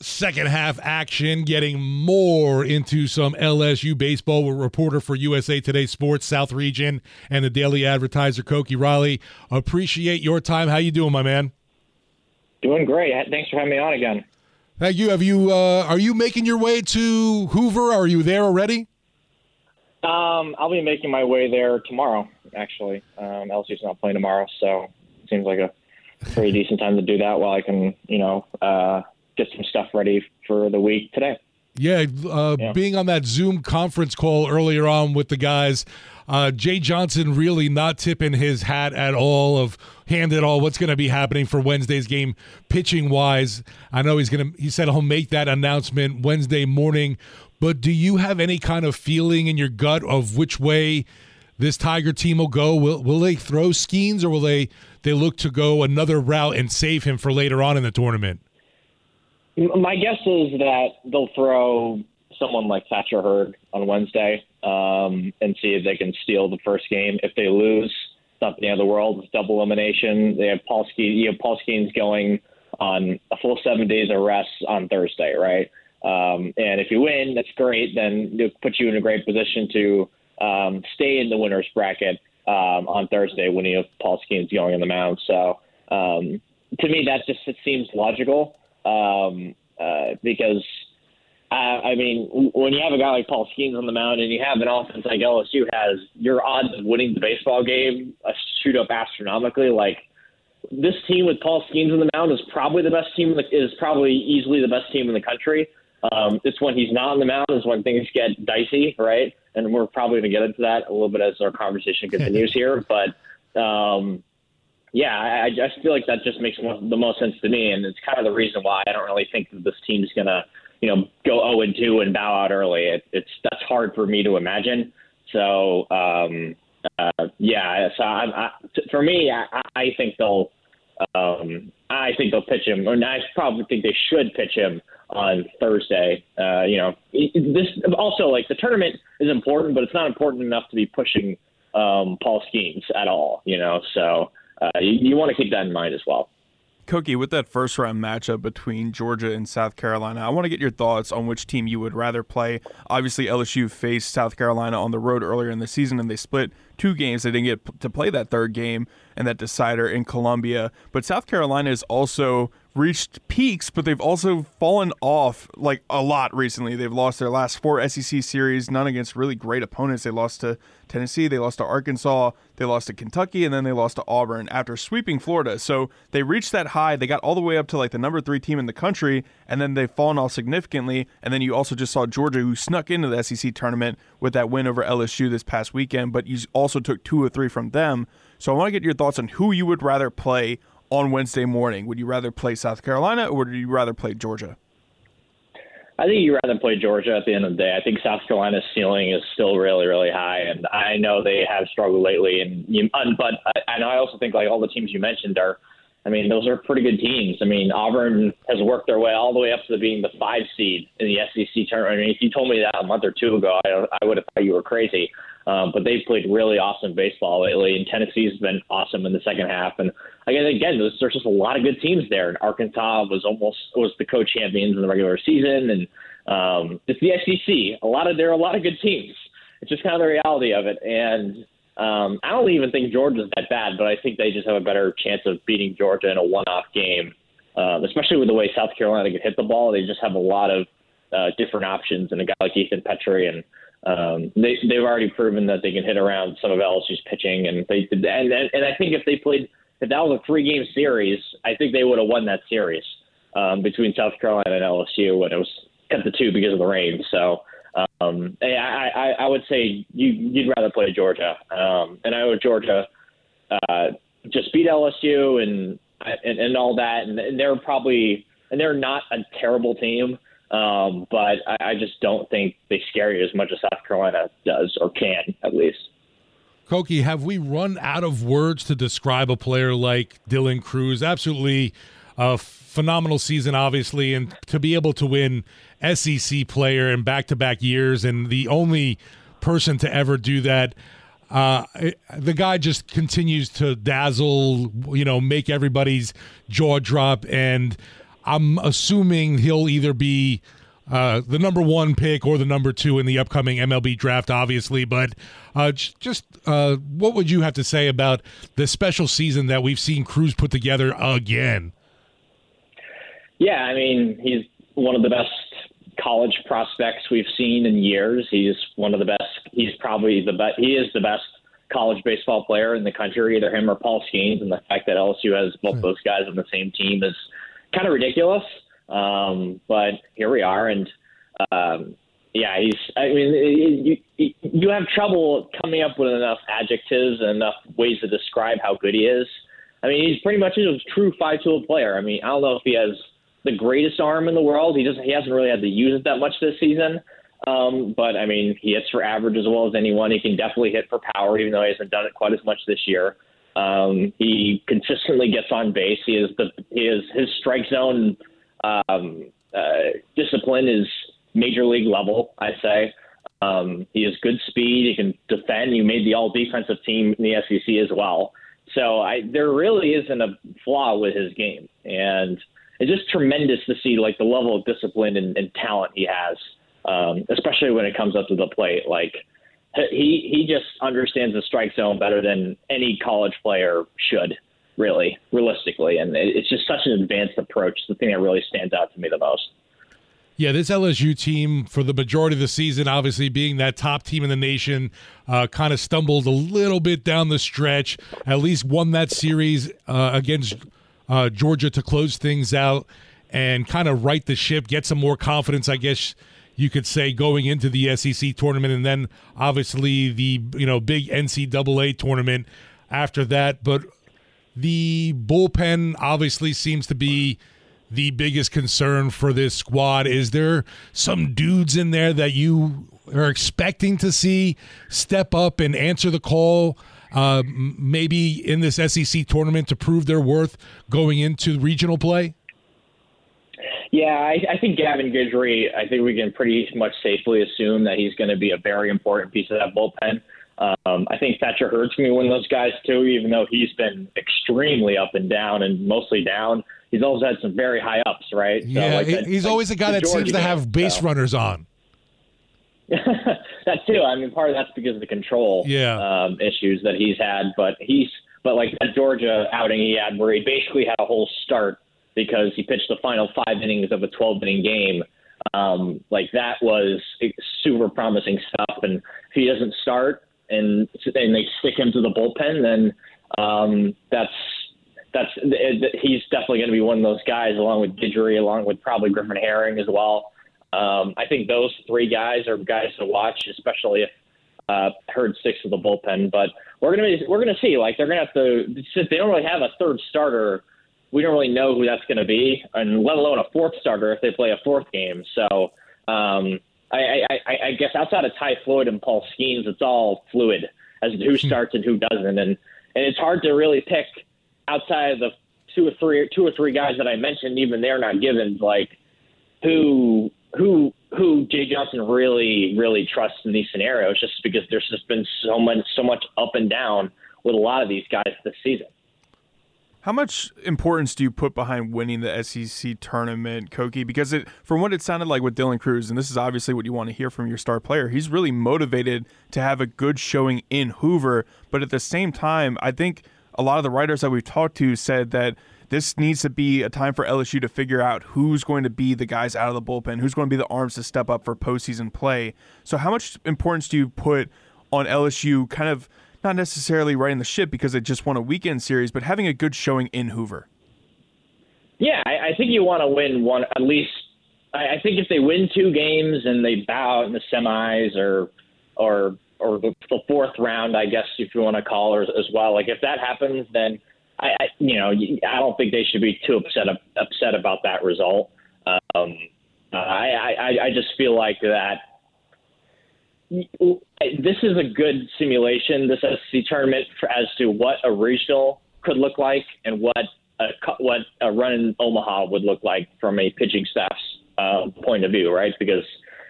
second half action, getting more into some LSU baseball with reporter for USA Today Sports South Region and the Daily Advertiser, Koki Riley. Appreciate your time. How you doing, my man? Doing great. Thanks for having me on again. Thank you. Have you uh, are you making your way to Hoover? Are you there already? Um, I'll be making my way there tomorrow. Actually, um, LSU's not playing tomorrow, so it seems like a pretty decent time to do that. While I can, you know, uh, get some stuff ready for the week today. Yeah, uh, yeah. being on that Zoom conference call earlier on with the guys, uh, Jay Johnson really not tipping his hat at all of hand at all what's going to be happening for Wednesday's game pitching wise. I know he's going to he said he'll make that announcement Wednesday morning, but do you have any kind of feeling in your gut of which way this Tiger team will go? Will will they throw Skenes or will they they look to go another route and save him for later on in the tournament? My guess is that they'll throw someone like Thatcher Hurd on Wednesday um, and see if they can steal the first game. If they lose, it's not the end of the world. It's double elimination. They have Paul Skenes. You have Paul Skenes going on a full seven days of rest on Thursday, right? Um, and if you win, that's great. Then it puts you in a great position to um, stay in the winners bracket um, on Thursday when you have Paul Skenes going on the mound. So um, to me, that just it seems logical um, uh, because uh, I mean, when you have a guy like Paul Skenes on the mound and you have an offense like LSU has, your odds of winning the baseball game uh, shoot up astronomically. Like this team with Paul Skenes on the mound is probably the best team. The, is probably easily the best team in the country. Um, it's when he's not on the mound is when things get dicey, right? And we're probably going to get into that a little bit as our conversation continues here. But um, yeah, I, I just feel like that just makes the most sense to me, and it's kind of the reason why I don't really think that this team's gonna, you know, go 0 and 2 and bow out early. It, it's that's hard for me to imagine. So, um, uh, yeah, so I, I, for me, I, I think they'll, um, I think they'll pitch him, and I probably think they should pitch him on Thursday. Uh, you know, this also like the tournament is important, but it's not important enough to be pushing um, Paul Skenes at all. You know, so Uh, you, you want to keep that in mind as well. Koki, with that first round matchup between Georgia and South Carolina, I want to get your thoughts on which team you would rather play. Obviously, LSU faced South Carolina on the road earlier in the season, and they split two games. They didn't get to play that third game and that decider in Columbia. But South Carolina is also reached peaks, but they've also fallen off like a lot recently. They've lost their last four SEC series, none against really great opponents. They lost to Tennessee, they lost to Arkansas, they lost to Kentucky, and then they lost to Auburn after sweeping Florida. So they reached that high. They got all the way up to like the number three team in the country, and then they've fallen off significantly. And then you also just saw Georgia, who snuck into the SEC tournament with that win over LSU this past weekend, but you also took two or three from them. So I want to get your thoughts on who you would rather play on Wednesday morning? Would you rather play South Carolina or would you rather play Georgia? I think you'd rather play Georgia at the end of the day. I think South Carolina's ceiling is still really, really high, and I know they have struggled lately. And you, but and I also think like all the teams you mentioned are, I mean, those are pretty good teams. I mean, Auburn has worked their way all the way up to being the five seed in the SEC tournament. I mean, if you told me that a month or two ago, I, I would have thought you were crazy. Um, but they've played really awesome baseball lately, and Tennessee's been awesome in the second half. And again, again, there's, there's just a lot of good teams there. And Arkansas was almost was the co-champions in the regular season, and um, it's the SEC. A lot of there are a lot of good teams. It's just kind of the reality of it. And um, I don't even think Georgia's that bad, but I think they just have a better chance of beating Georgia in a one-off game, um, especially with the way South Carolina can hit the ball. They just have a lot of uh, different options, and a guy like Ethan Petry and um, they they've already proven that they can hit around some of LSU's pitching, and they and and I think if they played if that was a three game series, I think they would have won that series um, between South Carolina and LSU when it was cut to two because of the rain. So um, I, I, I would say you, you'd rather play Georgia, um, and I know Georgia uh, just beat LSU and and, and all that, and, and they're probably and they're not a terrible team. Um, but I, I just don't think they scare you as much as South Carolina does or can, at least. Koki, have we run out of words to describe a player like Dylan Crews? Absolutely a phenomenal season, obviously, and to be able to win SEC player in back to back years and the only person to ever do that. Uh, the guy just continues to dazzle, you know, make everybody's jaw drop. And I'm assuming he'll either be uh, the number one pick or the number two in the upcoming MLB draft, obviously. But uh, just uh, what would you have to say about the special season that we've seen Crews put together again? Yeah, I mean, he's one of the best college prospects we've seen in years. He's one of the best. He's probably the best. He is the best college baseball player in the country, either him or Paul Skenes. And the fact that LSU has both those guys on the same team is kind of ridiculous. Um, but here we are, and um, yeah, he's. I mean, you you have trouble coming up with enough adjectives and enough ways to describe how good he is. I mean, he's pretty much a true five-tool player. I mean, I don't know if he has the greatest arm in the world. He doesn't. He hasn't really had to use it that much this season. Um, but I mean, he hits for average as well as anyone. He can definitely hit for power, even though he hasn't done it quite as much this year. Um, he consistently gets on base. He is the he is his strike zone um, uh, discipline is major league level. I say um, he has good speed. He can defend. He made the all defensive team in the SEC as well. So I, there really isn't a flaw with his game, and it's just tremendous to see like the level of discipline and, and talent he has, um, especially when it comes up to the plate. Like he he just understands the strike zone better than any college player should, really, realistically. And it's just such an advanced approach. The thing that really stands out to me the most. Yeah, this LSU team for the majority of the season, obviously being that top team in the nation, uh, kind of stumbled a little bit down the stretch. At least won that series uh, against uh, Georgia to close things out and kind of right the ship, get some more confidence, I guess you could say, going into the SEC tournament, and then obviously the you know big NCAA tournament after that. But the bullpen obviously seems to be the biggest concern for this squad. Is there some dudes in there that you are expecting to see step up and answer the call? Uh, maybe in this SEC tournament to prove their worth going into regional play? Yeah, I, I think Gavin Guidry, I think we can pretty much safely assume that he's going to be a very important piece of that bullpen. Um, I think Thatcher Hurd's going to be one of those guys too, even though he's been extremely up and down and mostly down. He's always had some very high ups, right? So yeah, like that, he's like always a guy that seems to have base so. runners on. that too. I mean, part of that's because of the control yeah. um, issues that he's had, but he's but like that Georgia outing he had, where he basically had a whole start because he pitched the final five innings of a 12 inning game. Um, like that was super promising stuff. And if he doesn't start and and they stick him to the bullpen, then um, that's that's he's definitely going to be one of those guys, along with Guidry, along with probably Griffin Herring as well. Um, I think those three guys are guys to watch, especially if uh, Hurd sticks to the bullpen. But we're gonna be, we're gonna see. Like they're gonna have to since they don't really have a third starter. We don't really know who that's going to be, and let alone a fourth starter if they play a fourth game. So um, I, I, I guess outside of Ty Floyd and Paul Skenes, it's all fluid as to who hmm. starts and who doesn't, and and it's hard to really pick outside of the two or three two or three guys that I mentioned. Even they're not given like who who who Jay Johnson really really trusts in these scenarios, just because there's just been so much so much up and down with a lot of these guys this season. How much importance do you put behind winning the SEC tournament, Koki? Because it, from what it sounded like with Dylan Crews, and this is obviously what you want to hear from your star player, he's really motivated to have a good showing in Hoover. But at the same time, I think a lot of the writers that we've talked to said that this needs to be a time for LSU to figure out who's going to be the guys out of the bullpen, who's going to be the arms to step up for postseason play. So, how much importance do you put on LSU kind of not necessarily riding the ship because they just won a weekend series, but having a good showing in Hoover. Yeah, I, I think you want to win one at least. I, I think if they win two games and they bow out in the semis or or or the, the fourth round, I guess if you want to call it as well. Like if that happens, then I, I you know I don't think they should be too upset upset about that result. Um, I, I I just feel like that this is a good simulation, this SEC tournament, for, as to what a regional could look like and what a, what a run in Omaha would look like from a pitching staff's uh, point of view, right? Because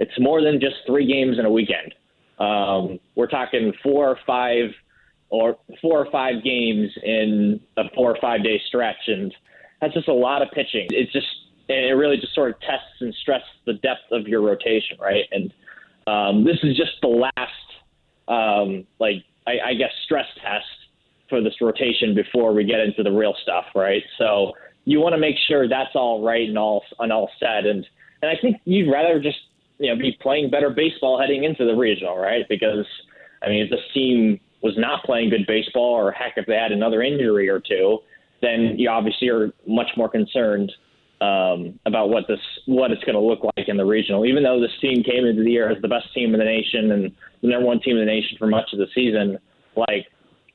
it's more than just three games in a weekend. Um, we're talking four or five or four or five games in a four or five day stretch, and that's just a lot of pitching. It's just it really just sort of tests and stresses the depth of your rotation, right? And um, this is just the last, um, like I, I guess, stress test for this rotation before we get into the real stuff, right? So you want to make sure that's all right and all and all set, and and I think you'd rather just you know be playing better baseball heading into the regional, right? Because I mean, if this team was not playing good baseball, or heck, if they had another injury or two, then you obviously are much more concerned um, about what this what it's going to look like in the regional. Even though this team came into the year as the best team in the nation and the number one team in the nation for much of the season, like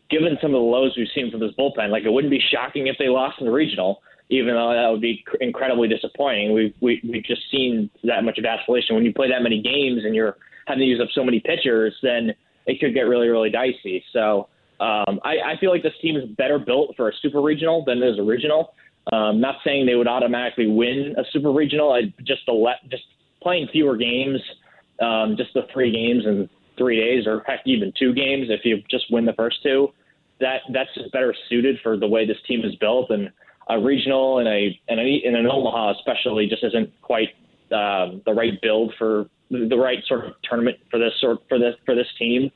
given some of the lows we've seen from this bullpen, like it wouldn't be shocking if they lost in the regional. Even though that would be incredibly disappointing, we've we, we've just seen that much vacillation. When you play that many games and you're having to use up so many pitchers, then it could get really really dicey. So um, I, I feel like this team is better built for a super regional than it is a regional. Um, not saying they would automatically win a super regional. I just let just playing fewer games, um, just the three games in three days, or heck, even two games if you just win the first two. That that's just better suited for the way this team is built, and a regional and a and, a, and an Omaha especially just isn't quite um, the right build for the right sort of tournament for this sort for this for this team.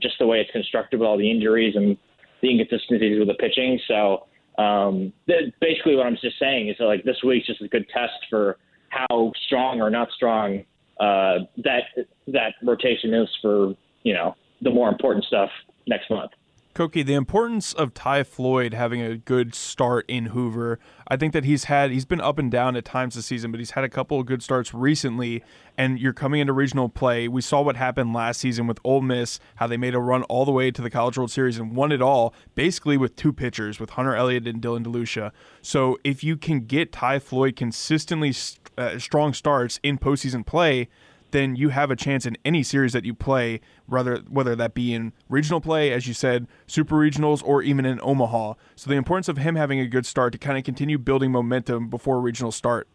Just the way it's constructed with all the injuries and the inconsistencies with the pitching. So um, basically, what I'm just saying is that, like this week's just a good test for how strong or not strong uh, that that rotation is for you know the more important stuff next month. Koki, the importance of Ty Floyd having a good start in Hoover. I think that he's had he's been up and down at times this season, but he's had a couple of good starts recently. And you're coming into regional play. We saw what happened last season with Ole Miss, how they made a run all the way to the College World Series and won it all, basically with two pitchers, with Hunter Elliott and Dylan DeLucia. So if you can get Ty Floyd consistently uh, strong starts in postseason play, then you have a chance in any series that you play, whether whether that be in regional play, as you said, super regionals, or even in Omaha. So the importance of him having a good start to kind of continue building momentum before regional start.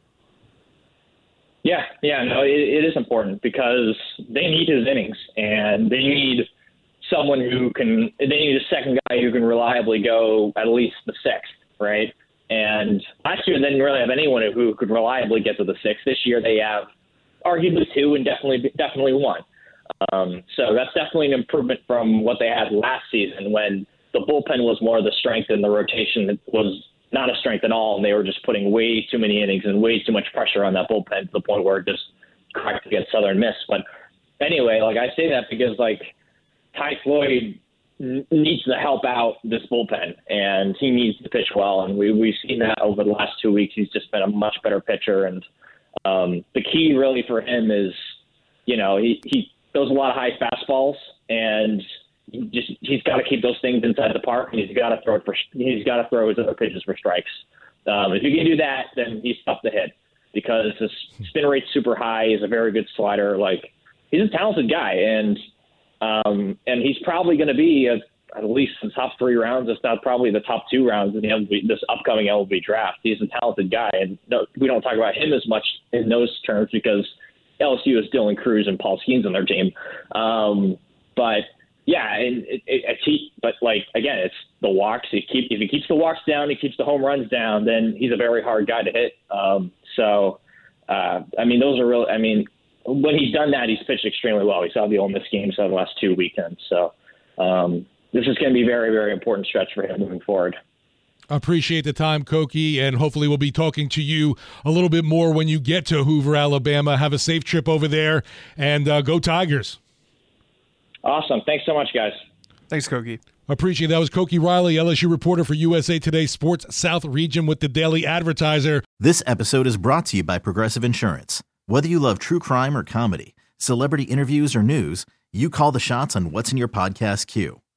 Yeah, yeah, no, it, it is important because they need his innings and they need someone who can. They need a second guy who can reliably go at least the sixth, right? And last year they didn't really have anyone who could reliably get to the sixth. This year they have arguably two and definitely definitely one. Um, so that's definitely an improvement from what they had last season when the bullpen was more of the strength and the rotation was not a strength at all, and they were just putting way too many innings and way too much pressure on that bullpen to the point where it just cracked against Southern Miss. But anyway, like I say that because like Ty Floyd needs to help out this bullpen, and he needs to pitch well, and we we've seen that over the last two weeks. He's just been a much better pitcher, and um, the key really for him is, you know, he, he throws a lot of high fastballs and he just he's got to keep those things inside the park and he's got to throw it for he's got to throw his other pitches for strikes. Um, if you can do that, then he's tough to hit because his spin rate's super high. He's a very good slider. Like he's a talented guy, and um, and he's probably going to be a at least the top three rounds, if not probably the top two rounds in the MLB, this upcoming MLB draft. He's a talented guy, and no, we don't talk about him as much in those terms because LSU has Dylan Crews and Paul Skenes on their team. Um, but yeah, and it, it, it's he. But like again, it's the walks. He keep if he keeps the walks down, he keeps the home runs down. Then he's a very hard guy to hit. Um, so uh, I mean, those are real. I mean, when he's done that, he's pitched extremely well. We saw the Ole Miss games over the last two weekends. So um, this is going to be very, very important stretch for him moving forward. Appreciate the time, Koki, and hopefully we'll be talking to you a little bit more when you get to Hoover, Alabama. Have a safe trip over there, and uh, go Tigers. Awesome. Thanks so much, guys. Thanks, Koki. Appreciate that. was Koki Riley, LSU reporter for USA Today Sports South Region with the Daily Advertiser. This episode is brought to you by Progressive Insurance. Whether you love true crime or comedy, celebrity interviews or news, you call the shots on what's in your podcast queue.